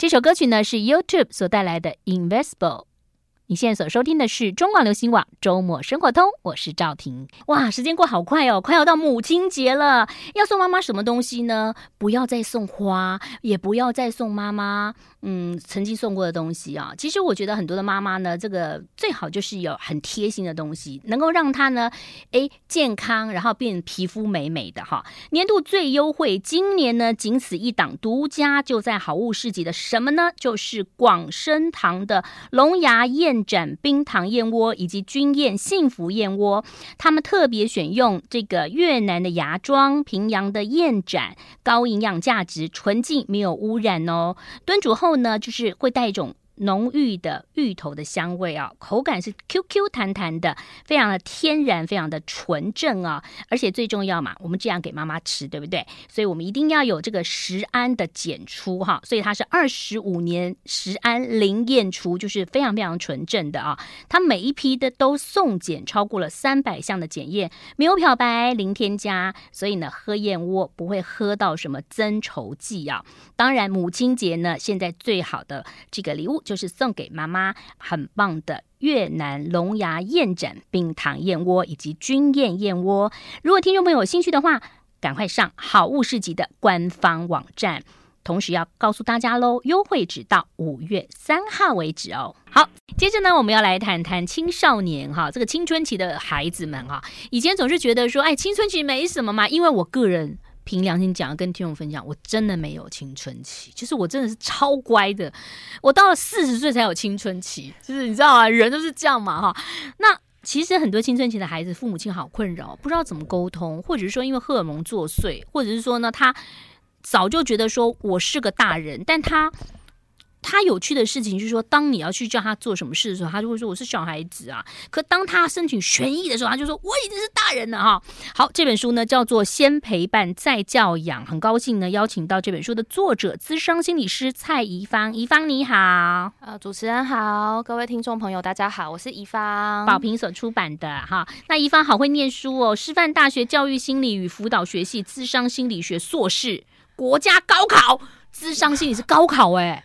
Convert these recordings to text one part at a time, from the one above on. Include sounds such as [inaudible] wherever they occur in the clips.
这首歌曲呢是 YouTube 所带来的 Invisible。你现在所收听的是中广流行网周末生活通，我是赵婷。哇，时间过好快哦，快要到母亲节了，要送妈妈什么东西呢？不要再送花，也不要再送妈妈。嗯，曾经送过的东西啊，其实我觉得很多的妈妈呢，这个最好就是有很贴心的东西，能够让她呢，诶，健康，然后变皮肤美美的哈。年度最优惠，今年呢仅此一档，独家就在好物市集的什么呢？就是广生堂的龙牙燕盏冰糖燕窝以及君燕幸福燕窝，他们特别选用这个越南的芽庄、平阳的燕盏，高营养价值，纯净，没有污染哦。炖煮。后呢，就是会带一种。浓郁的芋头的香味啊，口感是 Q Q 弹弹的，非常的天然，非常的纯正啊，而且最重要嘛，我们这样给妈妈吃，对不对？所以我们一定要有这个食安的检出哈，所以它是二十五年食安零验出，就是非常非常纯正的啊。它每一批的都送检超过了三百项的检验，没有漂白，零添加，所以呢，喝燕窝不会喝到什么增稠剂啊。当然，母亲节呢，现在最好的这个礼物。就是送给妈妈很棒的越南龙牙燕盏冰糖燕窝以及君燕燕窝。如果听众朋友有兴趣的话，赶快上好物市集的官方网站。同时要告诉大家喽，优惠只到五月三号为止哦。好，接着呢，我们要来谈谈青少年哈，这个青春期的孩子们哈，以前总是觉得说，哎，青春期没什么嘛，因为我个人。凭良心讲，跟听众分享，我真的没有青春期，就是我真的是超乖的。我到了四十岁才有青春期，就是你知道啊，人都是这样嘛哈。那其实很多青春期的孩子，父母亲好困扰，不知道怎么沟通，或者是说因为荷尔蒙作祟，或者是说呢，他早就觉得说我是个大人，但他。他有趣的事情就是说，当你要去叫他做什么事的时候，他就会说我是小孩子啊。可当他申请权益的时候，他就说我已经是大人了哈。好，这本书呢叫做《先陪伴再教养》，很高兴呢邀请到这本书的作者资商心理师蔡宜芳。宜芳你好，呃，主持人好，各位听众朋友大家好，我是宜芳，宝瓶所出版的哈。那宜芳好会念书哦，师范大学教育心理与辅导学系资商心理学硕士，国家高考咨商心理是高考哎、欸。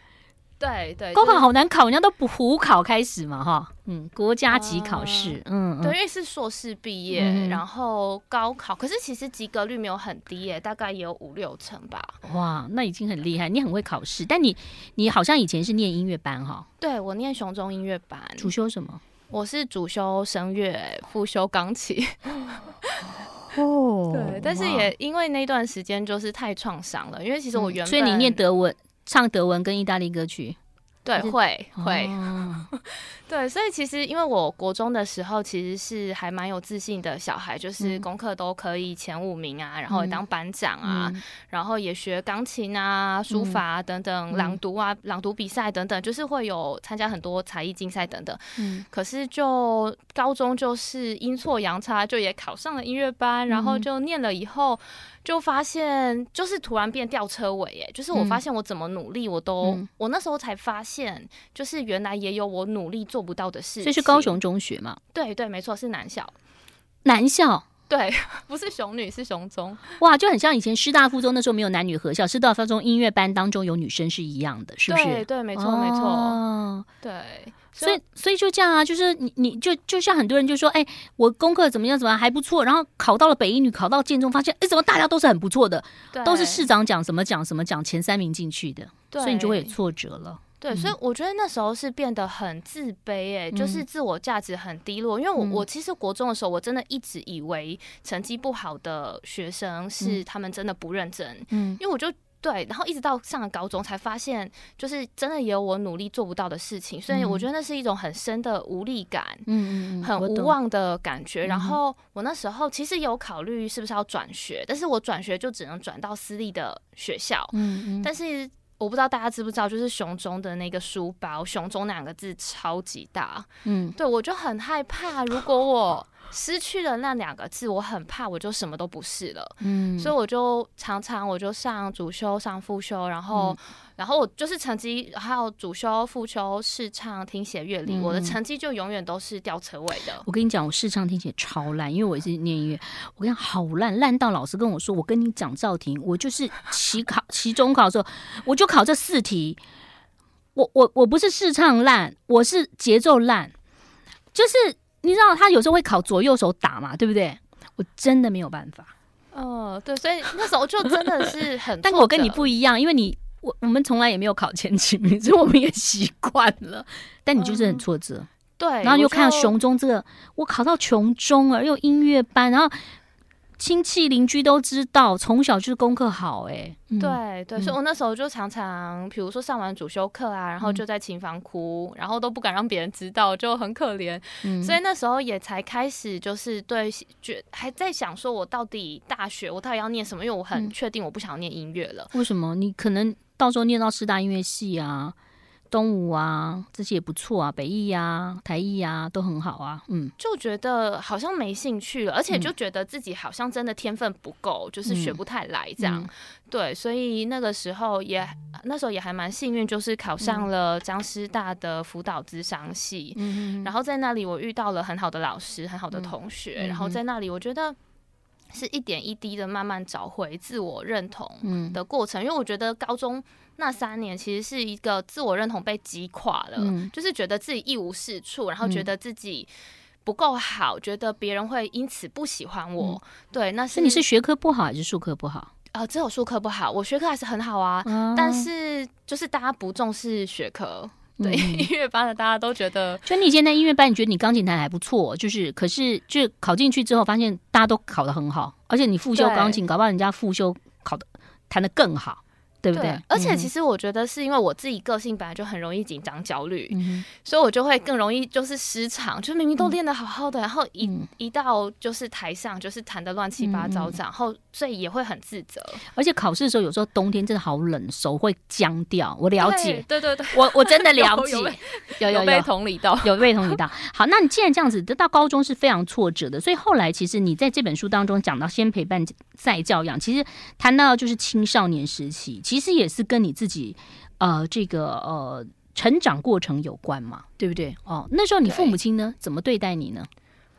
对对，高考好难考，人家都不普考开始嘛，哈，嗯，国家级考试，嗯，对，因为是硕士毕业，嗯，然后高考，可是其实及格率没有很低耶，大概也有五六成吧。哇，那已经很厉害，你很会考试，但你你好像以前是念音乐班哈？对，我念雄中音乐班，主修什么？我是主修声乐，副修钢琴。[laughs] 哦，对，但是也因为那段时间就是太创伤了，因为其实我原本，所以你念德文。唱德文跟意大利歌曲，对，会会，哦、[laughs] 对，所以其实因为我国中的时候其实是还蛮有自信的小孩，就是功课都可以前五名啊，嗯、然后也当班长啊，嗯、然后也学钢琴啊、书法啊等等，嗯、朗读啊、朗读比赛等等，就是会有参加很多才艺竞赛等等。嗯，可是就高中就是阴错阳差，就也考上了音乐班，然后就念了以后。就发现，就是突然变吊车尾，耶，就是我发现我怎么努力，我都，嗯、我那时候才发现，就是原来也有我努力做不到的事情。这是高雄中学吗？对对，没错，是男校。男校？[laughs] 对，不是雄女，是雄中。哇，就很像以前师大附中那时候没有男女合校，师大附中音乐班当中有女生是一样的，是不是？对对，没错、哦、没错，对。所以，所以就这样啊，就是你，你就就像很多人就说，哎、欸，我功课怎么样，怎么样还不错，然后考到了北一女，考到建中，发现，哎、欸，怎么大家都是很不错的，对都是市长奖什么奖什么奖前三名进去的，对所以你就会有挫折了。对，嗯、所以我觉得那时候是变得很自卑，哎，就是自我价值很低落，嗯、因为我我其实国中的时候，我真的一直以为成绩不好的学生是他们真的不认真，嗯，因为我就。对，然后一直到上了高中才发现，就是真的也有我努力做不到的事情，所以我觉得那是一种很深的无力感，嗯嗯，很无望的感觉。然后我那时候其实有考虑是不是要转学，但是我转学就只能转到私立的学校，嗯嗯。但是我不知道大家知不知道，就是熊中的那个书包“熊中”两个字超级大，嗯，对我就很害怕，如果我。失去了那两个字，我很怕，我就什么都不是了。嗯，所以我就常常我就上主修、上副修，然后，嗯、然后我就是成绩还有主修、副修视唱、听写、乐理，嗯、我的成绩就永远都是吊车尾的。我跟你讲，我视唱、听写超烂，因为我是念音乐。我跟你讲，好烂，烂到老师跟我说：“我跟你讲，赵婷，我就是期考、期中考的时候，我就考这四题。”我我我不是视唱烂，我是节奏烂，就是你知道他有时候会考左右手打嘛，对不对？我真的没有办法。哦，对，所以那时候就真的是很，[laughs] 但我跟你不一样，因为你我我们从来也没有考前几名，所以我们也习惯了。[laughs] 但你就是很挫折，嗯、对，然后又看到雄中这个，我，我考到雄中而又音乐班，然后。亲戚邻居都知道，从小就是功课好哎、对对，所以我那时候就常常，比如说上完主修课啊，然后就在琴房哭、嗯，然后都不敢让别人知道，就很可怜、嗯。所以那时候也才开始，就是对，觉还在想说，我到底大学我到底要念什么？因为我很确定我不想念音乐了、嗯。为什么？你可能到时候念到师大音乐系啊。东吴啊，这些也不错啊，北艺啊，台艺啊，都很好啊。嗯，就觉得好像没兴趣了，而且就觉得自己好像真的天分不够、嗯，就是学不太来这样、嗯。对，所以那个时候也那时候也还蛮幸运，就是考上了张师大的辅导咨商系。嗯，然后在那里我遇到了很好的老师，很好的同学。嗯、然后在那里我觉得是一点一滴的慢慢找回自我认同的过程，嗯、因为我觉得高中。那三年其实是一个自我认同被击垮了，嗯，就是觉得自己一无是处，然后觉得自己不够好，嗯，觉得别人会因此不喜欢我。嗯，对，那是你是学科不好还是术科不好？呃，只有术科不好，我学科还是很好啊，啊。但是就是大家不重视学科，对，嗯，音乐班的大家都觉得，就你现在音乐班，你觉得你钢琴弹还不错，就是可是就考进去之后，发现大家都考得很好，而且你复修钢琴，搞不好人家复修考的弹得更好。对不对，对？而且其实我觉得是因为我自己个性本来就很容易紧张、焦虑、嗯，所以我就会更容易就是失常，就明明都练得好好的，然后一、嗯、一到就是台上就是弹得乱七八糟，然后所以也会很自责。而且考试的时候有时候冬天真的好冷，手会僵掉。我了解，对对对，我我真的 [laughs] 了解，有有，有，有。被同理到，有被同理到。[laughs] 好，那你既然这样子，得到高中是非常挫折的，所以后来其实你在这本书当中讲到先陪伴再教养，其实谈到就是青少年时期，其实也是跟你。自己，呃，这个呃，成长过程有关嘛，对不对？哦，那时候你父母亲呢，怎么对待你呢？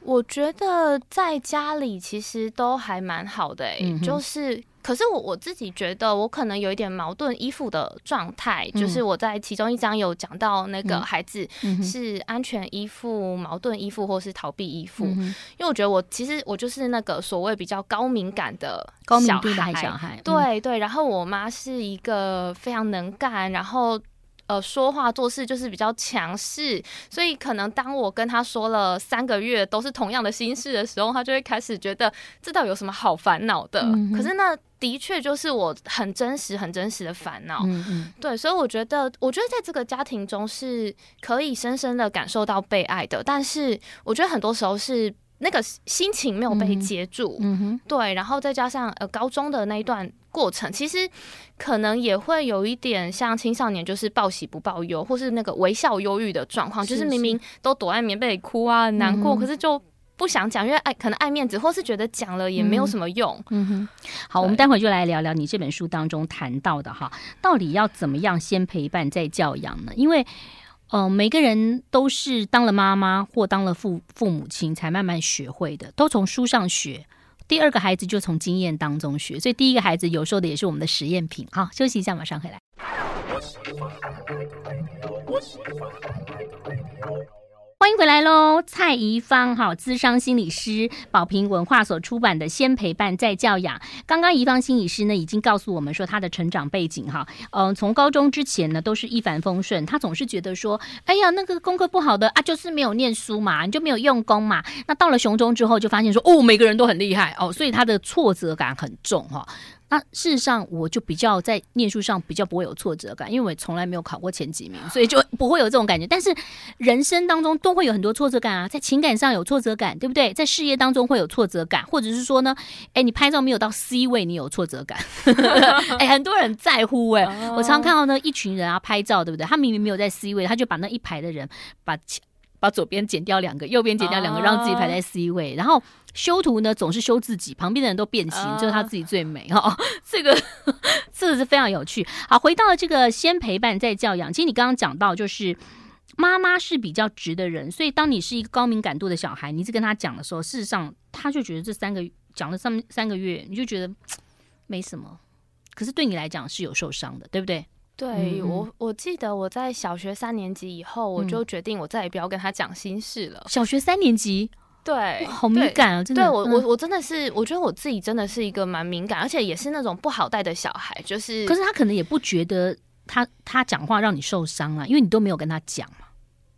我觉得在家里其实都还蛮好的，欸，嗯，就是。可是我我自己觉得，我可能有一点矛盾依附的状态，嗯，就是我在其中一章有讲到那个孩子是安全依附、矛盾依附或是逃避依附，嗯，因为我觉得我其实我就是那个所谓比较高敏感的小孩，高敏度的小孩，对对。然后我妈是一个非常能干，然后。呃，说话做事就是比较强势，所以可能当我跟他说了三个月都是同样的心事的时候，他就会开始觉得这到底有什么好烦恼的？嗯、可是那的确就是我很真实、很真实的烦恼。嗯嗯，对，所以我觉得，我觉得在这个家庭中是可以深深的感受到被爱的，但是我觉得很多时候是。那个心情没有被接住，嗯哼，对，然后再加上呃高中的那一段过程，其实可能也会有一点像青少年，就是报喜不报忧，或是那个微笑忧郁的状况，就是明明都躲在棉被里哭啊，难过，嗯，可是就不想讲，因为爱可能爱面子，或是觉得讲了也没有什么用。嗯哼，好，我们待会就来聊聊你这本书当中谈到的哈，到底要怎么样先陪伴再教养呢？因为嗯、呃，每个人都是当了妈妈或当了父父母亲才慢慢学会的，都从书上学。第二个孩子就从经验当中学，所以第一个孩子有时候的也是我们的实验品。好，休息一下，马上回来。欢迎回来喽，蔡宜芳哈，咨商心理师，宝瓶文化所出版的《先陪伴再教养》。刚刚宜芳心理师呢，已经告诉我们说，他的成长背景哈，嗯，从高中之前呢，都是一帆风顺。他总是觉得说，哎呀，那个功课不好的啊，就是没有念书嘛，你就没有用功嘛。那到了雄中之后，就发现说，哦，每个人都很厉害哦，所以他的挫折感很重哈。那事实上，我就比较在念书上比较不会有挫折感，因为我从来没有考过前几名，所以就不会有这种感觉。但是人生当中都会有很多挫折感啊，在情感上有挫折感，对不对？在事业当中会有挫折感，或者是说呢，哎，你拍照没有到 C 位，你有挫折感。[laughs] 哎，很多人在乎哎、欸，我常看到呢一群人啊拍照，对不对？他明明没有在 C 位，他就把那一排的人把把左边剪掉两个，右边剪掉两个，让自己排在 C 位，然后。修图呢，总是修自己，旁边的人都变形，只、uh, 有他自己最美 [laughs] 哈、哦。这个这个是非常有趣。好，回到了这个先陪伴再教养。其实你刚刚讲到，就是妈妈是比较直的人，所以当你是一个高敏感度的小孩，你一直跟他讲的时候，事实上他就觉得这三个讲了三三个月，你就觉得 [tsk] 没什么。可是对你来讲是有受伤的，对不对？对我，我记得我在小学三年级以后，我就决定我再也不要跟他讲心事了。小学三年级，对，好敏感啊！真的，对我，我，我真的是，我觉得我自己真的是一个蛮敏感，而且也是那种不好带的小孩。就是，可是他可能也不觉得他他讲话让你受伤啊，因为你都没有跟他讲嘛。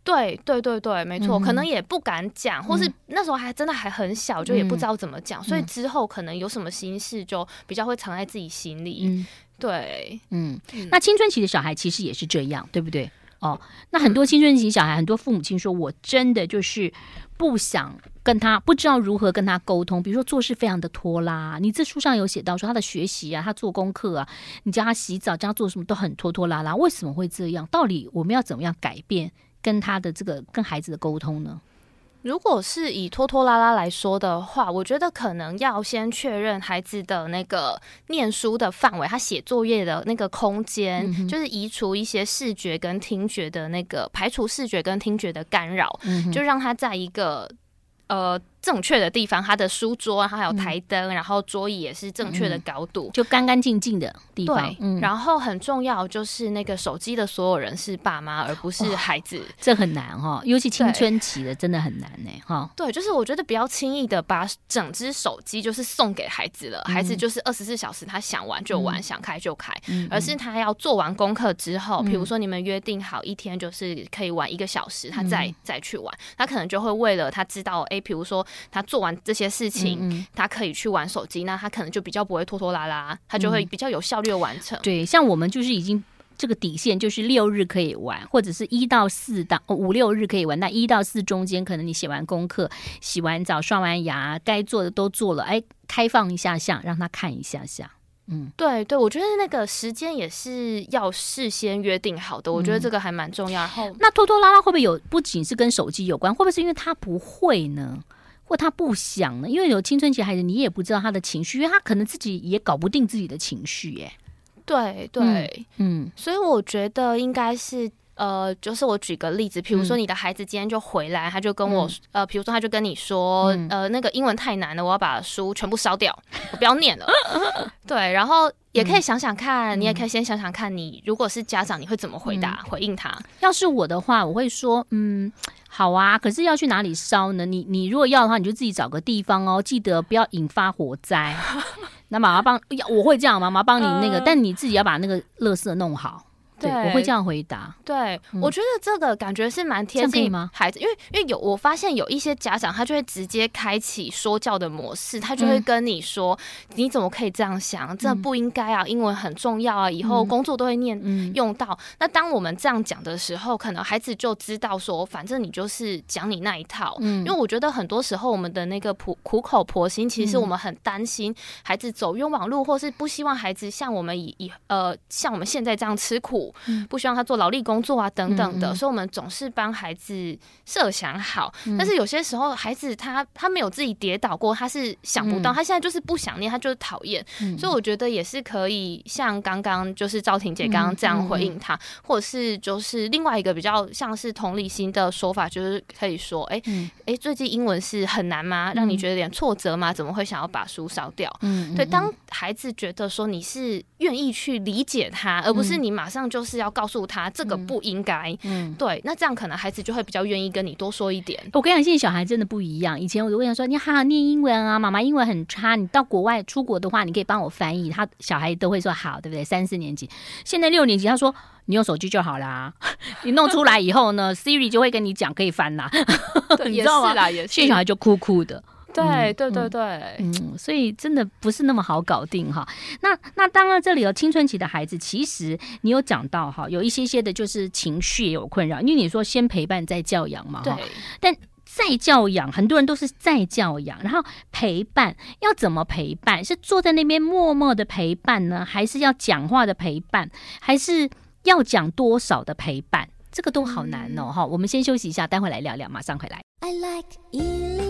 对对对对，没错，可能也不敢讲，或是那时候还真的还很小，就也不知道怎么讲，所以之后可能有什么心事，就比较会藏在自己心里。对，嗯，那青春期的小孩其实也是这样，对不对？哦，那很多青春期小孩，很多父母亲说，我真的就是不想跟他，不知道如何跟他沟通。比如说做事非常的拖拉，你这书上有写到说他的学习啊，他做功课啊，你叫他洗澡，叫他做什么都很拖拖拉拉，为什么会这样？到底我们要怎么样改变跟他的这个跟孩子的沟通呢？如果是以拖拖拉拉来说的话，我觉得可能要先确认孩子的那个念书的范围，他写作业的那个空间，嗯、就是移除一些视觉跟听觉的那个，排除视觉跟听觉的干扰，嗯、就让他在一个呃。正确的地方，他的书桌，他还有台灯，嗯、然后桌椅也是正确的高度，就干干净净的地方。对，嗯、然后很重要就是那个手机的所有人是爸妈，而不是孩子。这很难哈，尤其青春期的真的很难呢哈。对，就是我觉得不要轻易的把整只手机就是送给孩子了，嗯、孩子就是二十四小时他想玩就玩，嗯、想开就开，嗯、而是他要做完功课之后，比、嗯、如说你们约定好一天就是可以玩一个小时，他再、嗯、再去玩，他可能就会为了他知道，哎，比如说。他做完这些事情，嗯嗯，他可以去玩手机，那他可能就比较不会拖拖拉拉，他就会比较有效率的完成。嗯、对，像我们就是已经这个底线就是六日可以玩，或者是一到四到五六日可以玩。那一到四中间，可能你写完功课、洗完澡、刷完牙，该做的都做了，哎，开放一下下，让他看一下下。嗯，对对，我觉得那个时间也是要事先约定好的，我觉得这个还蛮重要。然后，那拖拖拉拉会不会有？不仅是跟手机有关，会不会是因为他不会呢？或他不想呢？因为有青春期孩子，你也不知道他的情绪，因为他可能自己也搞不定自己的情绪，耶。对对，嗯，所以我觉得应该是。呃，就是我举个例子，比如说你的孩子今天就回来，嗯、他就跟我，呃，比如说他就跟你说，嗯、呃，那个英文太难了，我要把书全部烧掉，我不要念了。[laughs] 对，然后也可以想想看，嗯、你也可以先想想看，你如果是家长，你会怎么回答、嗯、回应他？要是我的话，我会说，嗯，好啊，可是要去哪里烧呢？你你如果要的话，你就自己找个地方哦，记得不要引发火灾。[laughs] 那妈妈帮，我会这样，妈妈帮你那个，呃、[laughs] 但你自己要把那个垃圾弄好。对，我会这样回答。对，我觉得这个感觉是蛮贴近孩子，因为因为有我发现有一些家长，他就会直接开启说教的模式，他就会跟你说：“你怎么可以这样想？这不应该啊！英文很重要啊，以后工作都会念用到。”那当我们这样讲的时候，可能孩子就知道说，反正你就是讲你那一套。因为我觉得很多时候我们的那个苦苦口婆心，其实我们很担心孩子走冤枉路，或是不希望孩子像我们以以呃像我们现在这样吃苦。不希望他做劳力工作啊，等等的，所以我们总是帮孩子设想好。嗯、但是有些时候，孩子他他没有自己跌倒过，他是想不到，嗯、他现在就是不想念，他就是讨厌。嗯、所以我觉得也是可以像刚刚就是赵婷姐刚刚这样回应他，或者是就是另外一个比较像是同理心的说法，就是可以说，哎、欸、哎、欸，最近英文是很难吗？让你觉得有点挫折吗？怎么会想要把书烧掉？对，当孩子觉得说你是愿意去理解他，而不是你马上就。就是要告诉他这个不应该，嗯，对，那这样可能孩子就会比较愿意跟你多说一点。我跟你讲，现在小孩真的不一样。以前我就跟他说：“你好好念英文啊，妈妈英文很差，你到国外出国的话，你可以帮我翻译。”他小孩都会说好，对不对？三四年级，现在六年级，他说：“你用手机就好啦。[laughs] ”你弄出来以后呢，Siri 就会跟你讲可以翻啦。[laughs] 你知道吗？现在小孩就哭哭的。对对对对，嗯，所以真的不是那么好搞定哈。那那当然，这里有青春期的孩子，其实你有讲到哈，有一些些的就是情绪也有困扰，因为你说先陪伴再教养嘛，对。但再教养，很多人都是再教养，然后陪伴要怎么陪伴？是坐在那边默默的陪伴呢，还是要讲话的陪伴，还是要讲多少的陪伴？这个都好难哦哈。我们先休息一下，待会来聊聊，马上回来。I like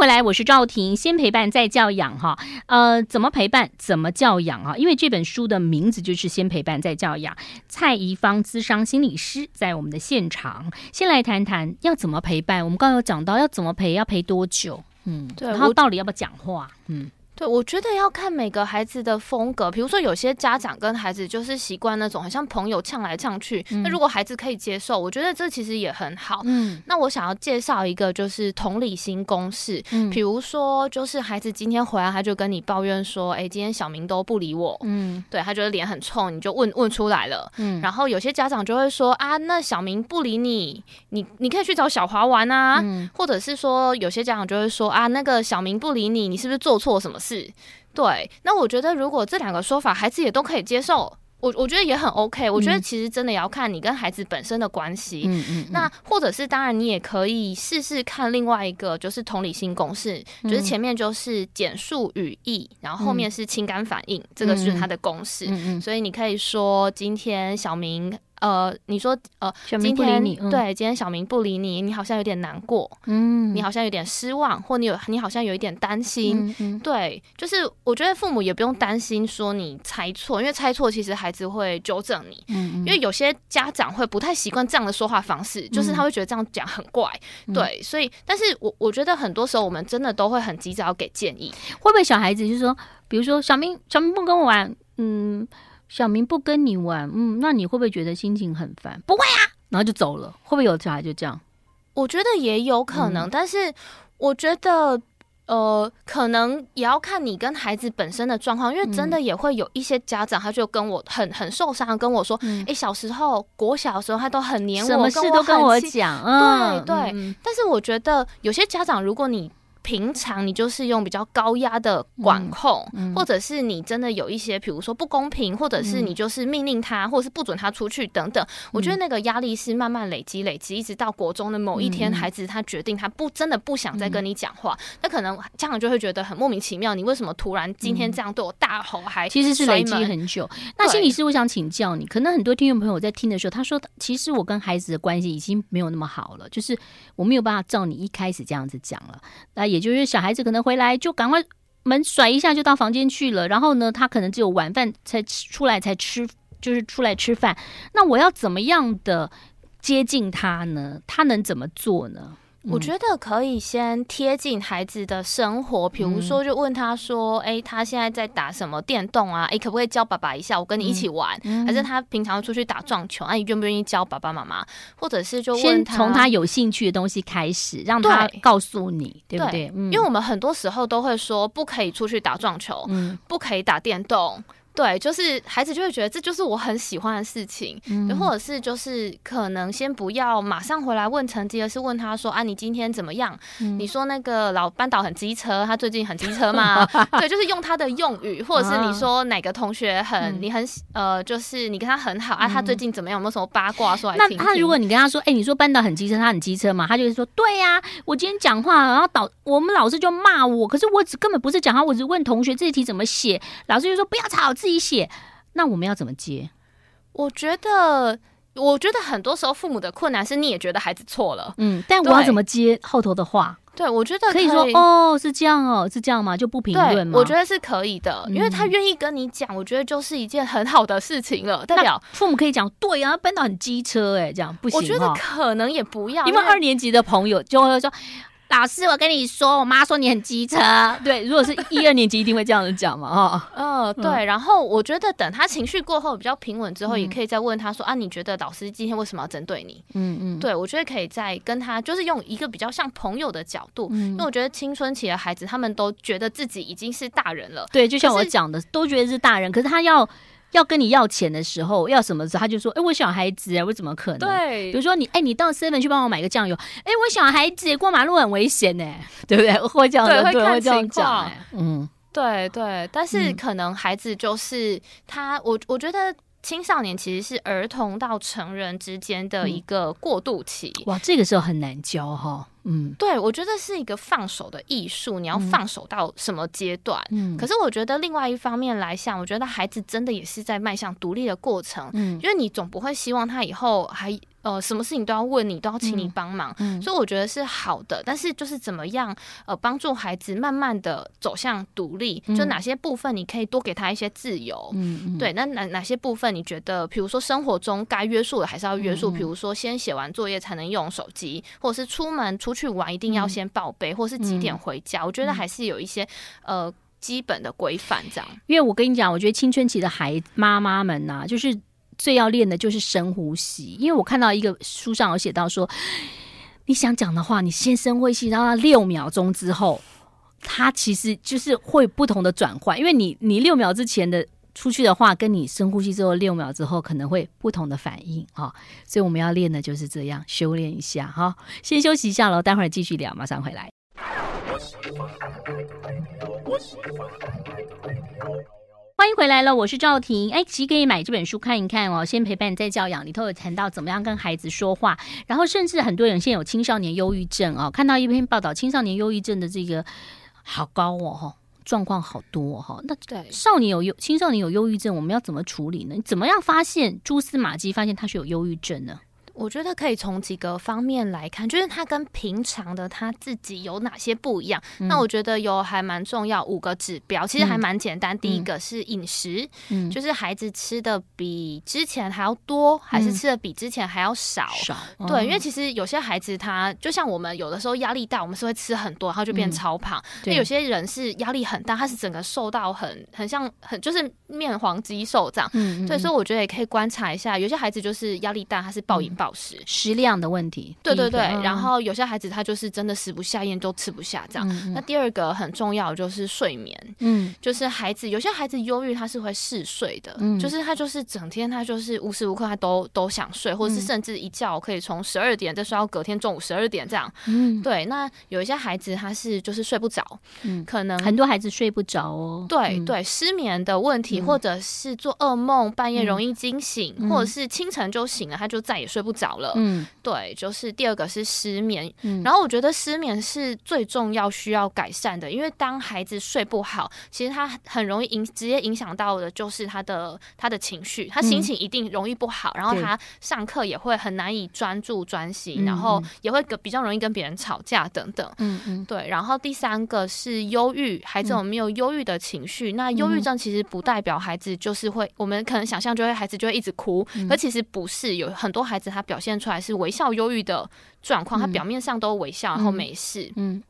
回来，我是赵婷。先陪伴再教养哈，呃，怎么陪伴，怎么教养啊？因为这本书的名字就是先陪伴再教养。蔡怡芳资商心理师在我们的现场，先来谈谈要怎么陪伴。我们刚刚有讲到要怎么陪，要陪多久？嗯，对，然后到底要不要讲话？嗯。对，我觉得要看每个孩子的风格。比如说，有些家长跟孩子就是习惯那种很像朋友呛来呛去。嗯、那如果孩子可以接受，我觉得这其实也很好。嗯，那我想要介绍一个就是同理心公式。嗯，比如说，就是孩子今天回来，他就跟你抱怨说：“哎、欸，今天小明都不理我。”嗯，对，他觉得脸很臭，你就问问出来了。嗯，然后有些家长就会说：“啊，那小明不理你，你你可以去找小华玩啊。嗯”或者是说，有些家长就会说：“啊，那个小明不理你，你是不是做错什么事？”对，那我觉得如果这两个说法孩子也都可以接受，我我觉得也很 OK。我觉得其实真的也要看你跟孩子本身的关系。嗯嗯。那或者是当然，你也可以试试看另外一个，就是同理心公式，就是前面就是简述语义，然后后面是情感反应，这个是它的公式。嗯嗯。所以你可以说今天小明。呃，你说呃，小明不理你，嗯、对，今天小明不理你，你好像有点难过，嗯，你好像有点失望，或你有你好像有一点担心，嗯嗯、对，就是我觉得父母也不用担心说你猜错，因为猜错其实孩子会纠正你，嗯，因为有些家长会不太习惯这样的说话方式，就是他会觉得这样讲很怪，嗯、对，所以，但是我我觉得很多时候我们真的都会很急着要给建议，会不会小孩子就是说，比如说小明小明不跟我玩，嗯。小明不跟你玩，嗯，那你会不会觉得心情很烦？不会啊，然后就走了。会不会有小孩就这样？我觉得也有可能，嗯、但是我觉得，呃，可能也要看你跟孩子本身的状况，因为真的也会有一些家长，他就跟我很很受伤，跟我说，哎、嗯欸，小时候国小的时候，他都很黏我，什么事都跟我讲，嗯、对对。嗯、但是我觉得有些家长，如果你平常你就是用比较高压的管控，嗯嗯、或者是你真的有一些，比如说不公平，或者是你就是命令他，或者是不准他出去等等。嗯、我觉得那个压力是慢慢累积、累积，一直到国中的某一天，孩子他决定他不真的不想再跟你讲话，嗯、那可能家长就会觉得很莫名其妙，你为什么突然今天这样对我大吼？还其实是累积很久。那心理师，我想请教你，可能很多听众朋友在听的时候，他说，其实我跟孩子的关系已经没有那么好了，就是我没有办法照你一开始这样子讲了。那也就是小孩子可能回来就赶快门甩一下就到房间去了，然后呢，他可能只有晚饭才出来才吃，就是出来吃饭。那我要怎么样的接近他呢？他能怎么做呢？我觉得可以先贴近孩子的生活，比如说就问他说：“哎、欸，他现在在打什么电动啊？哎、欸，可不可以教爸爸一下？我跟你一起玩。嗯”还是他平常出去打撞球，哎、啊、你愿不愿意教爸爸妈妈？或者是就问他从他有兴趣的东西开始，让他告诉你，对，对不对？因为我们很多时候都会说不可以出去打撞球，嗯、不可以打电动。对，就是孩子就会觉得这就是我很喜欢的事情，嗯、或者是就是可能先不要马上回来问成绩，而是问他说啊，你今天怎么样？嗯、你说那个老班导很机车，他最近很机车吗？[laughs] 对，就是用他的用语，或者是你说哪个同学很、嗯、你很呃，就是你跟他很好啊，他最近怎么样？有没有什么八卦说来听听？那他如果你跟他说，哎、欸，你说班导很机车，他很机车嘛？他就会说，对呀、啊，我今天讲话，然后导我们老师就骂我，可是我只根本不是讲话，我只问同学这一题怎么写，老师就说不要吵，自己写。那我们要怎么接？我觉得，我觉得很多时候父母的困难是你也觉得孩子错了，嗯，但我要怎么接后头的话？对，我觉得可以，说哦，是这样哦，是这样吗？就不评论吗？我觉得是可以的，因为他愿意跟你讲，我觉得就是一件很好的事情了。代表父母可以讲，对啊，班导很机车，哎，这样不行。我觉得可能也不要，因为二年级的朋友就会说。老师，我跟你说，我妈说你很机车。[laughs] 对，如果是一二年级，一定会这样子讲嘛，哈。嗯，对。然后我觉得等他情绪过后比较平稳之后，也可以再问他说啊，你觉得老师今天为什么要针对你？嗯嗯。对，我觉得可以再跟他，就是用一个比较像朋友的角度，因为我觉得青春期的孩子他们都觉得自己已经是大人了。对，就像我讲的，都觉得是大人，可是他要。要跟你要钱的时候，要什么时候他就说：“哎、欸，我小孩子欸，我怎么可能？”对，比如说你，哎、欸，你到 seven 去帮我买个酱油，哎、欸，我小孩子过马路很危险呢，[laughs] 对不对？会这样的，对，会这样讲。嗯，对对，但是可能孩子就是他，我我觉得。青少年其实是儿童到成人之间的一个过渡期。哇，这个时候很难教哈。嗯，对，我觉得是一个放手的艺术。你要放手到什么阶段？嗯，可是我觉得另外一方面来想，我觉得孩子真的也是在迈向独立的过程。嗯，因为你总不会希望他以后还。呃，什么事情都要问你，都要请你帮忙，嗯。嗯、所以我觉得是好的。但是就是怎么样，呃，帮助孩子慢慢的走向独立，嗯、就哪些部分你可以多给他一些自由，对，那哪哪些部分你觉得，比如说生活中该约束的还是要约束，比、嗯、如说先写完作业才能用手机，或者是出门出去玩一定要先报备，嗯、或是几点回家，嗯、我觉得还是有一些呃。基本的规范这样。因为我跟你讲，我觉得青春期的孩妈妈们呐、啊，就是最要练的就是深呼吸。因为我看到一个书上有写到说，你想讲的话，你先深呼吸，然后六秒钟之后，它其实就是会不同的转换。因为你你六秒之前的。出去的话，跟你深呼吸之后六秒之后可能会不同的反应啊、所以我们要练的就是这样修炼一下哈、先休息一下喽，待会儿继续聊，马上回来。欢迎回来了，我是赵婷。哎，其实可以买这本书看一看哦。先陪伴再教养里头有谈到怎么样跟孩子说话，然后甚至很多人现在有青少年忧郁症哦。看到一篇报道，青少年忧郁症的这个好高哦。状况好多哈，那对少年有忧青少年有忧郁症，我们要怎么处理呢？你怎么样发现蛛丝马迹，发现他是有忧郁症呢？我觉得可以从几个方面来看，就是他跟平常的他自己有哪些不一样。嗯、那我觉得有还蛮重要五个指标，其实还蛮简单。嗯、第一个是饮食，嗯，就是孩子吃的比之前还要多，嗯、还是吃的比之前还要少？少、嗯、对，因为其实有些孩子他就像我们有的时候压力大，我们是会吃很多，然后就变超胖。那、嗯、有些人是压力很大，他是整个瘦到很很像很就是面黄肌瘦这样。嗯，对，所以我觉得也可以观察一下，有些孩子就是压力大，他是暴饮暴食。嗯食量的问题，对对对，然后有些孩子他就是真的食不下咽，都吃不下这样。那第二个很重要就是睡眠，嗯，就是孩子有些孩子忧郁他是会嗜睡的，嗯，就是他就是整天他就是无时无刻他都都想睡，或者是甚至一觉可以从十二点再睡到隔天中午十二点这样，嗯，对。那有一些孩子他是就是睡不着，嗯，可能很多孩子睡不着哦，对对，失眠的问题，或者是做噩梦，半夜容易惊醒，或者是清晨就醒了，他就再也睡不着了。嗯，对，就是第二个是失眠，嗯，然后我觉得失眠是最重要需要改善的，因为当孩子睡不好，其实他很容易影直接影响到的就是他的他的情绪，他心情一定容易不好，嗯、然后他上课也会很难以专注专心，嗯、然后也会比较容易跟别人吵架等等，嗯嗯，对，然后第三个是忧郁，孩子有没有忧郁的情绪？嗯、那忧郁症其实不代表孩子就是会，我们可能想象就会孩子就会一直哭，嗯、可其实不是，有很多孩子他表现出来是微笑忧郁的状况，他表面上都微笑，然后没事。嗯，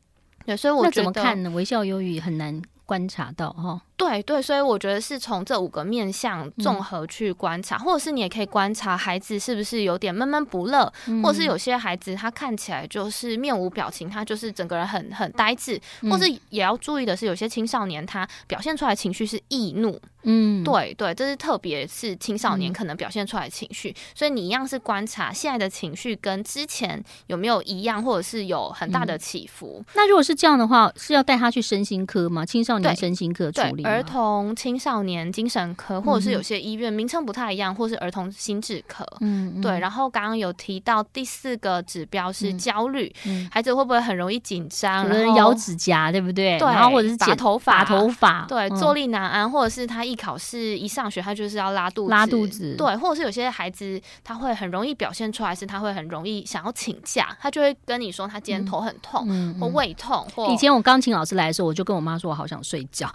对，所以我觉得怎么看呢？微笑忧郁很难观察到哈。对对，所以我觉得是从这五个面向综合去观察，嗯、或者是你也可以观察孩子是不是有点闷闷不乐，嗯、或者是有些孩子他看起来就是面无表情，他就是整个人很很呆滞，嗯、或是也要注意的是，有些青少年他表现出来情绪是易怒，嗯，对对，这是特别是青少年可能表现出来的情绪，嗯、所以你一样是观察现在的情绪跟之前有没有一样，或者是有很大的起伏。嗯、那如果是这样的话，是要带他去身心科吗？青少年身心科处理？儿童青少年精神科，或者是有些医院名称不太一样，或是儿童心智科。嗯，对。然后刚刚有提到第四个指标是焦虑，孩子会不会很容易紧张？有人咬指甲，对不对？对。然后或者是剪头发，拔头发。对，坐立难安，或者是他一考试一上学，他就是要拉肚子。拉肚子。对，或者是有些孩子他会很容易表现出来，是他会很容易想要请假，他就会跟你说他今天头很痛，或胃痛。或以前我钢琴老师来的时候，我就跟我妈说我好想睡觉。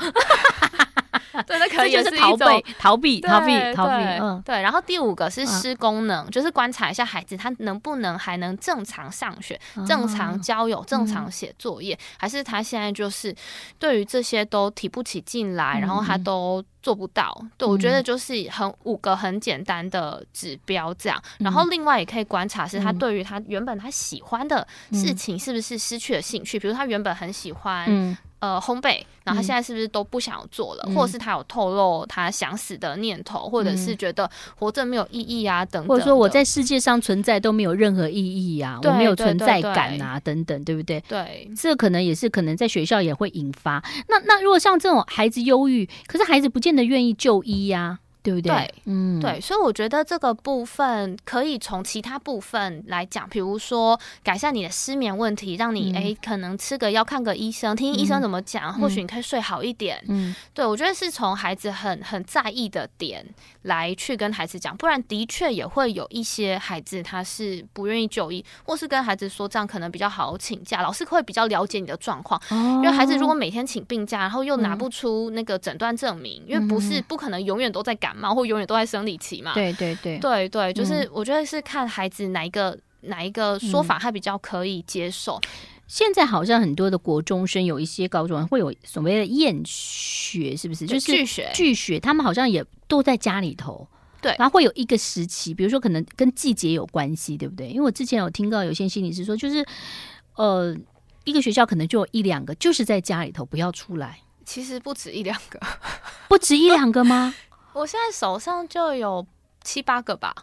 对，那可以就是逃避，逃避，逃避，逃避。嗯，对。然后第五个是失功能，就是观察一下孩子他能不能还能正常上学、正常交友、正常写作业，还是他现在就是对于这些都提不起劲来，然后他都做不到。对，我觉得就是很五个很简单的指标这样。然后另外也可以观察是他对于他原本他喜欢的事情是不是失去了兴趣，比如他原本很喜欢。呃，烘焙，然后他现在是不是都不想做了？嗯、或者是他有透露他想死的念头，嗯、或者是觉得活着没有意义啊？等等，或者说我在世界上存在都没有任何意义啊？我没有存在感啊？等等，对不对？对，这可能也是可能在学校也会引发。那那如果像这种孩子忧郁，可是孩子不见得愿意就医呀、啊。对不对？对，嗯，对，所以我觉得这个部分可以从其他部分来讲，比如说改善你的失眠问题，让你哎、嗯、可能吃个药、看个医生，听医生怎么讲，嗯、或许你可以睡好一点。嗯，对，我觉得是从孩子很很在意的点来去跟孩子讲，不然的确也会有一些孩子他是不愿意就医，或是跟孩子说这样可能比较好请假，老师会比较了解你的状况。哦，因为孩子如果每天请病假，然后又拿不出那个诊断证明，嗯、因为不是不可能永远都在感冒。或永远都在生理期嘛？对对对对对，就是我觉得是看孩子哪一个哪一个说法他比较可以接受。现在好像很多的国中生有一些高中会有所谓的厌学，是不是？就是拒学，拒学，他们好像也都在家里头。对，然后会有一个时期，比如说可能跟季节有关系，对不对？因为我之前有听到有些心理师说，就是呃，一个学校可能就有一两个，就是在家里头不要出来。其实不止一两个，[laughs] 不止一两个吗？[laughs] 我现在手上就有七八个吧，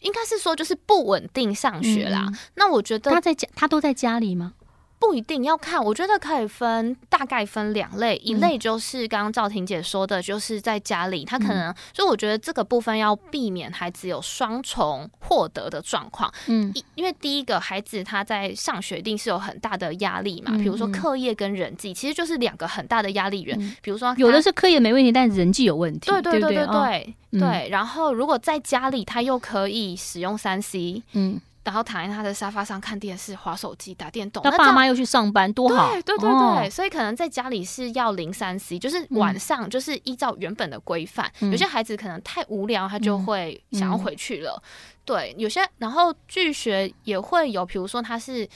应该是说就是不稳定上学啦。嗯、那我觉得他在家，他都在家里吗？不一定要看，我觉得可以分大概分两类，一类就是刚刚赵婷姐说的，就是在家里，他可能所以我觉得这个部分要避免孩子有双重获得的状况，嗯，因为第一个孩子他在上学一定是有很大的压力嘛，比如说课业跟人际，其实就是两个很大的压力源，比如说有的是课业没问题，但人际有问题，对对对对？对对，然后如果在家里他又可以使用三 C，嗯。然后躺在他的沙发上看电视、划手机、打电动。他爸妈又去上班，多好！对对对对，哦、所以可能在家里是要零三 C，就是晚上就是依照原本的规范。嗯、有些孩子可能太无聊，他就会想要回去了。嗯、对，有些然后拒学也会有，比如说他是。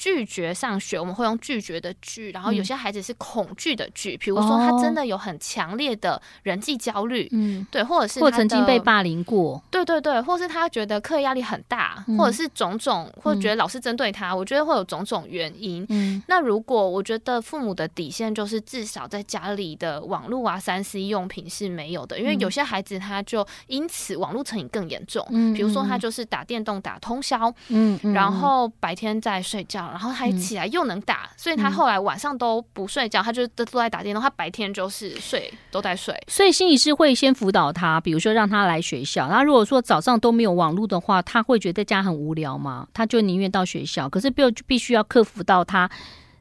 拒绝上学，我们会用拒绝的拒，然后有些孩子是恐惧的惧，比如说他真的有很强烈的人际焦虑，嗯，对，或者是或曾经被霸凌过，对对对，或是他觉得课业压力很大，或者是种种，或者觉得老师针对他，我觉得会有种种原因。嗯，那如果我觉得父母的底线就是至少在家里的网络啊、三 C 用品是没有的，因为有些孩子他就因此网络成瘾更严重，嗯，比如说他就是打电动打通宵，嗯，然后白天在睡觉。然后他起来又能打，嗯、所以他后来晚上都不睡觉，嗯、他就都都在打电动。他白天就是睡，都在睡。所以心理师会先辅导他，比如说让他来学校。然后如果说早上都没有网络的话，他会觉得在家很无聊吗？他就宁愿到学校。可是必必须要克服到他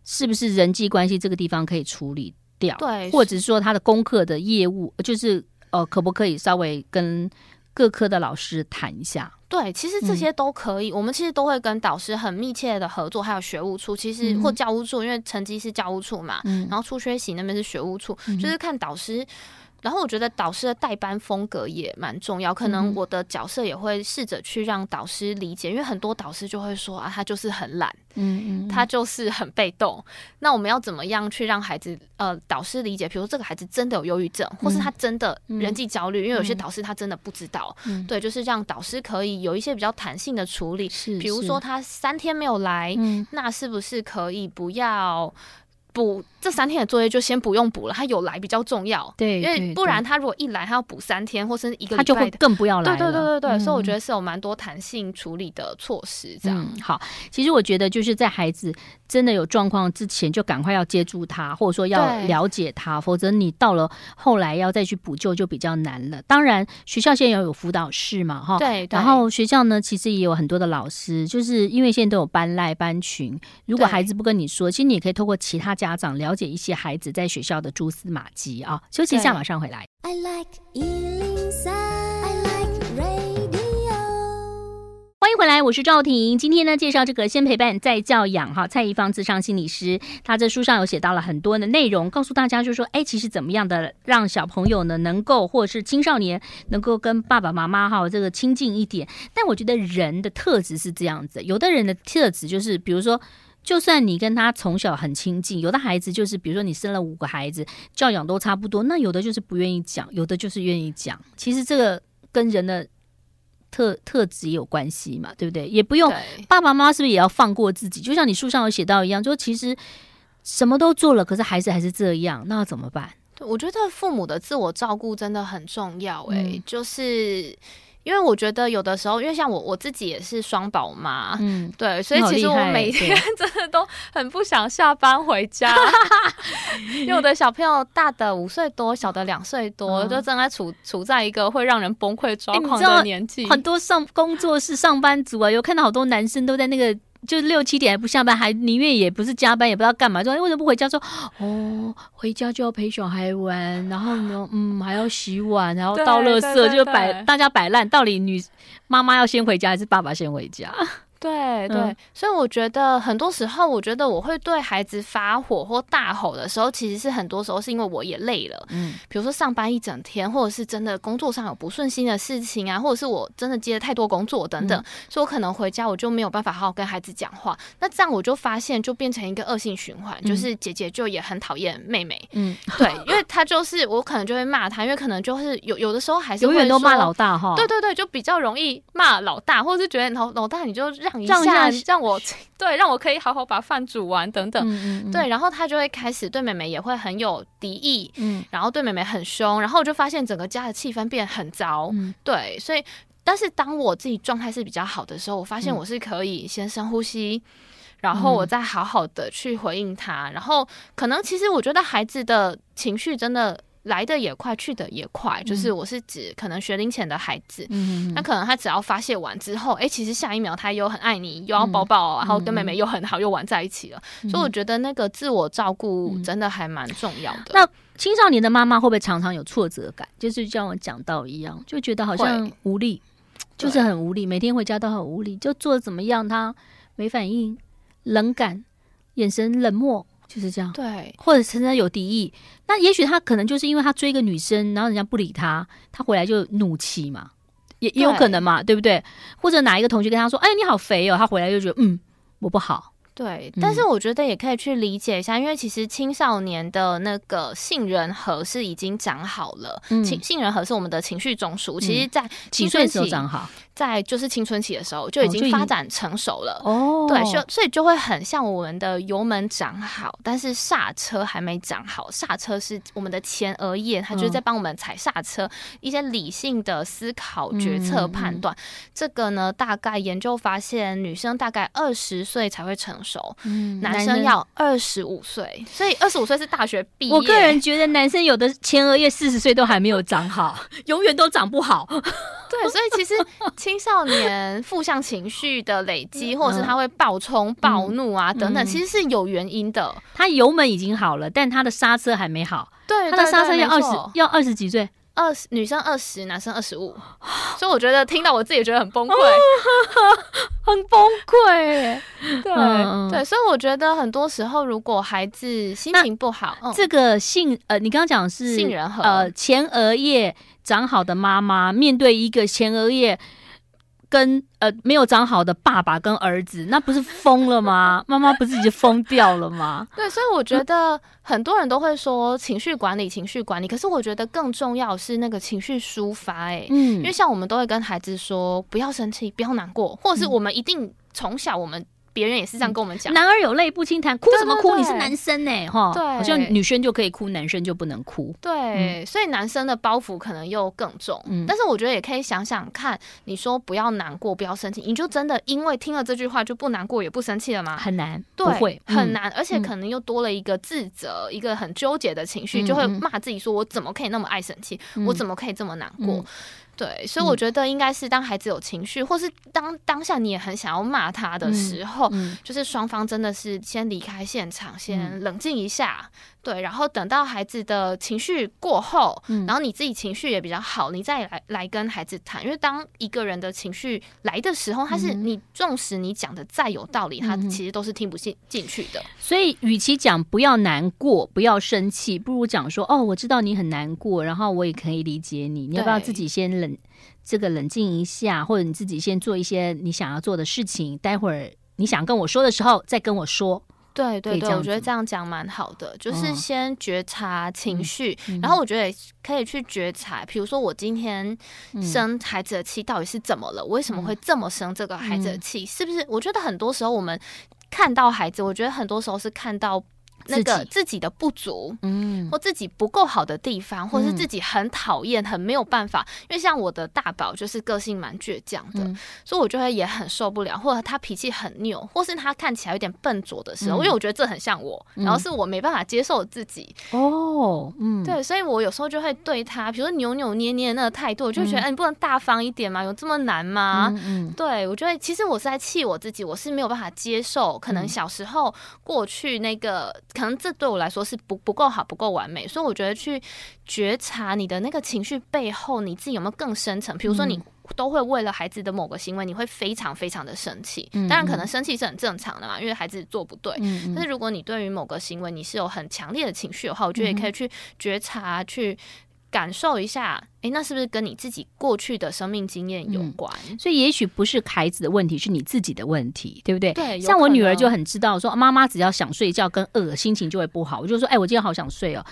是不是人际关系这个地方可以处理掉，对，或者是说他的功课的业务，就是呃，可不可以稍微跟各科的老师谈一下？对，其实这些都可以。嗯、我们其实都会跟导师很密切的合作，还有学务处，其实、嗯、或教务处，因为成绩是教务处嘛，嗯、然后出学习那边是学务处，嗯、就是看导师。然后我觉得导师的代班风格也蛮重要，可能我的角色也会试着去让导师理解，因为很多导师就会说啊，他就是很懒，嗯嗯，他就是很被动。那我们要怎么样去让孩子呃导师理解？比如说这个孩子真的有忧郁症，或是他真的人际焦虑，因为有些导师他真的不知道，对，就是让导师可以有一些比较弹性的处理，是，比如说他三天没有来，那是不是可以不要？补这三天的作业就先不用补了，他有来比较重要。对，因为不然他如果一来他要补三天或是一个礼拜，他就会更不要来了。对对对对对，所以我觉得是有蛮多弹性处理的措施。这样好，其实我觉得就是在孩子真的有状况之前，就赶快要接住他，或者说要了解他，否则你到了后来要再去补救就比较难了。当然，学校现在也有辅导室嘛，哈。对。然后学校呢，其实也有很多的老师，就是因为现在都有班赖班群，如果孩子不跟你说，其实你也可以透过其他家长了解一些孩子在学校的蛛丝马迹啊。休息一下，马上回来。I like 103, I like radio。欢迎回来，我是赵婷。今天呢，介绍这个先陪伴再教养哈，蔡宜芳咨商心理师，他这书上有写到了很多的内容，告诉大家就是说，哎，其实怎么样的让小朋友呢，能够或者是青少年能够跟爸爸妈妈哈这个亲近一点。但我觉得人的特质是这样子，有的人的特质就是，比如说。就算你跟他从小很亲近，有的孩子就是，比如说你生了五个孩子，教养都差不多，那有的就是不愿意讲，有的就是愿意讲。其实这个跟人的特特质也有关系嘛，对不对？也不用爸爸妈妈是不是也要放过自己？就像你书上有写到一样，就其实什么都做了，可是孩子还是这样，那要怎么办？我觉得父母的自我照顾真的很重要，欸，哎、嗯，就是。因为我觉得有的时候，因为像我我自己也是双宝妈，嗯，对，所以其实我每天 [laughs] 真的都很不想下班回家，因为我的小朋友大的五岁多，小的两岁多，嗯、就正在处处在一个会让人崩溃抓狂的年纪。很多上工作室上班族啊，有看到好多男生都在那个。就六七点还不下班，还宁愿也不是加班，也不知道干嘛，说哎为什么不回家？说哦，回家就要陪小孩玩，然后呢，嗯，还要洗碗，然后倒垃圾，就摆大家摆烂。到底女妈妈要先回家还是爸爸先回家？对对、嗯，所以我觉得很多时候，我觉得我会对孩子发火或大吼的时候，其实是很多时候是因为我也累了。嗯，比如说上班一整天，或者是真的工作上有不顺心的事情啊，或者是我真的接了太多工作等等，嗯、所以我可能回家我就没有办法好好跟孩子讲话。那这样我就发现就变成一个恶性循环、嗯，就是姐姐就也很讨厌妹妹。嗯，对，因为她就是我可能就会骂她，因为可能就是有有的时候还是永远都骂老大哈。对对对，就比较容易骂老大，或者是觉得老老大你就让。让一下，让我 [laughs] 对，让我可以好好把饭煮完等等，嗯嗯嗯。对，然后他就会开始对妹妹也会很有敌意，嗯，然后对妹妹很凶，然后我就发现整个家的气氛变很糟，嗯，对，所以，但是当我自己状态是比较好的时候，我发现我是可以先深呼吸，然后我再好好的去回应他，然后可能其实我觉得孩子的情绪真的。来的也快，去的也快，就是我是指可能学龄前的孩子，嗯，那可能他只要发泄完之后，哎、欸，其实下一秒他又很爱你，又要抱抱，然后跟妹妹又很好，又玩在一起了。所以我觉得那个自我照顾真的还蛮重要的。那青少年的妈妈会不会常常有挫折感？就是像我讲到一样，就觉得好像无力，就是很无力，每天回家都很无力，就做的怎么样，他没反应，冷感，眼神冷漠。就是这样，对，或者真的有敌意，那也许他可能就是因为他追一个女生，然后人家不理他，他回来就怒气嘛，也也有可能嘛，对不对？或者哪一个同学跟他说：“哎，你好肥哦。”他回来就觉得：“嗯，我不好。”对，但是我觉得也可以去理解一下，嗯、因为其实青少年的那个杏仁核是已经长好了，嗯，杏仁核是我们的情绪中枢，嗯，其实，在几岁时候长好？在就是青春期的时候就已经发展成熟了哦，对，所所以就会很像我们的油门长好，但是刹车还没长好。刹车是我们的前额叶，它就是在帮我们踩刹车，嗯，一些理性的思考、决策、判断，嗯。这个呢，大概研究发现，女生大概二十岁才会成熟，嗯，男生要二十五岁，所以二十五岁是大学毕业。我个人觉得，男生有的前额叶四十岁都还没有长好，[laughs] 永远都长不好。对，所以其实 [laughs] 青少年负向情绪的累积，或者是他会暴冲、暴怒啊等等，其实是有原因的。他油门已经好了，但他的刹车还没好。对，他的刹车要二十，要二十几岁，二十女生二十，男生二十五。所以我觉得听到我自己也觉得很崩溃，[laughs] 很崩溃。对对，所以我觉得很多时候，如果孩子心情不好，这个杏呃，你刚刚讲的是杏仁核呃前额叶。长好的妈妈面对一个前额叶跟呃没有长好的爸爸跟儿子，那不是疯了吗？[laughs] 妈妈不是已经疯掉了吗？对，所以我觉得很多人都会说情绪管理，情绪管理。可是我觉得更重要是那个情绪抒发，哎，嗯，因为像我们都会跟孩子说不要生气，不要难过，或者是我们一定从小我们。别人也是这样跟我们讲，男儿有泪不轻弹，哭什么哭？你是男生呢？哈，对，好像女生就可以哭，男生就不能哭。对，嗯、所以男生的包袱可能又更重。嗯，但是我觉得也可以想想看，你说不要难过，不要生气，你就真的因为听了这句话就不难过也不生气了吗？很难，对，不会，很难，而且可能又多了一个自责，嗯、一个很纠结的情绪，就会骂自己说：“我怎么可以那么爱生气？嗯、我怎么可以这么难过？”嗯对，所以我觉得应该是当孩子有情绪，嗯、或是当当下你也很想要骂他的时候，嗯嗯、就是双方真的是先离开现场，先冷静一下。对，然后等到孩子的情绪过后，嗯，然后你自己情绪也比较好，你再来来跟孩子谈。因为当一个人的情绪来的时候，他是你纵使你讲的再有道理，嗯，他其实都是听不进进去的。所以，与其讲不要难过、不要生气，不如讲说哦，我知道你很难过，然后我也可以理解你。你要不要自己先冷这个冷静一下，或者你自己先做一些你想要做的事情？待会儿你想跟我说的时候，再跟我说。对对对，我觉得这样讲蛮好的，就是先觉察情绪，嗯、然后我觉得可以去觉察，比如说我今天生孩子的气到底是怎么了？我为什么会这么生这个孩子的气？是不是？我觉得很多时候我们看到孩子，我觉得很多时候是看到。那个自己的不足，嗯，或自己不够好的地方，或是自己很讨厌、很没有办法。因为像我的大宝就是个性蛮倔强的，所以我就会也很受不了，或者他脾气很拗，或是他看起来有点笨拙的时候，因为我觉得这很像我，然后是我没办法接受自己。哦，嗯，对，所以我有时候就会对他，比如说扭扭捏捏的那个态度，我就觉得，哎，你不能大方一点吗？有这么难吗？嗯，对，我觉得其实我是在气我自己，我是没有办法接受，可能小时候过去那个。可能这对我来说是不不够好，不够完美，所以我觉得去觉察你的那个情绪背后，你自己有没有更深层？比如说你都会为了孩子的某个行为，你会非常非常的生气。当然，可能生气是很正常的嘛，因为孩子做不对。但是如果你对于某个行为你是有很强烈的情绪的话，我觉得也可以去觉察去。感受一下，诶，那是不是跟你自己过去的生命经验有关？嗯，所以也许不是孩子的问题，是你自己的问题，对不对？对。像我女儿就很知道说，说妈妈只要想睡觉跟饿，心情就会不好。我就说，哎，我今天好想睡哦，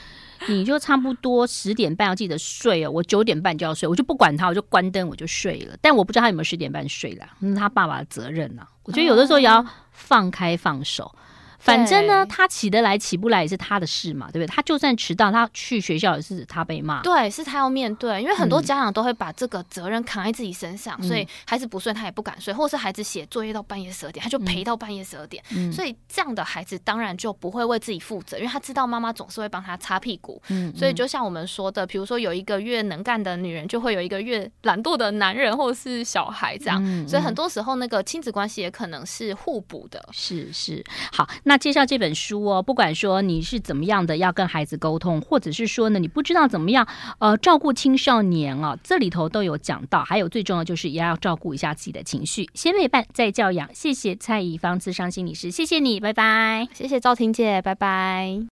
你就差不多十点半要记得睡哦，我九点半就要睡，我就不管他，我就关灯，我就睡了。但我不知道他有没有十点半睡了，那是他爸爸的责任呐。我觉得有的时候也要放开放手。嗯反正呢，他起得来起不来也是他的事嘛，对不对？他就算迟到，他去学校也是他被骂。对，是他要面对，因为很多家长都会把这个责任扛在自己身上，嗯、所以孩子不睡他也不敢睡，或是孩子写作业到半夜十二点，他就陪到半夜十二点。嗯、所以这样的孩子当然就不会为自己负责，因为他知道妈妈总是会帮他擦屁股。嗯，所以就像我们说的，比如说有一个越能干的女人，就会有一个越懒惰的男人，或是小孩这样。嗯、所以很多时候那个亲子关系也可能是互补的。是是，好，那介绍这本书。哦，不管说你是怎么样的要跟孩子沟通，或者是说呢，你不知道怎么样呃照顾青少年啊，这里头都有讲到。还有最重要就是也要照顾一下自己的情绪，先陪伴再教养。谢谢蔡怡芳咨商心理师，谢谢你，拜拜。谢谢赵婷姐，拜拜。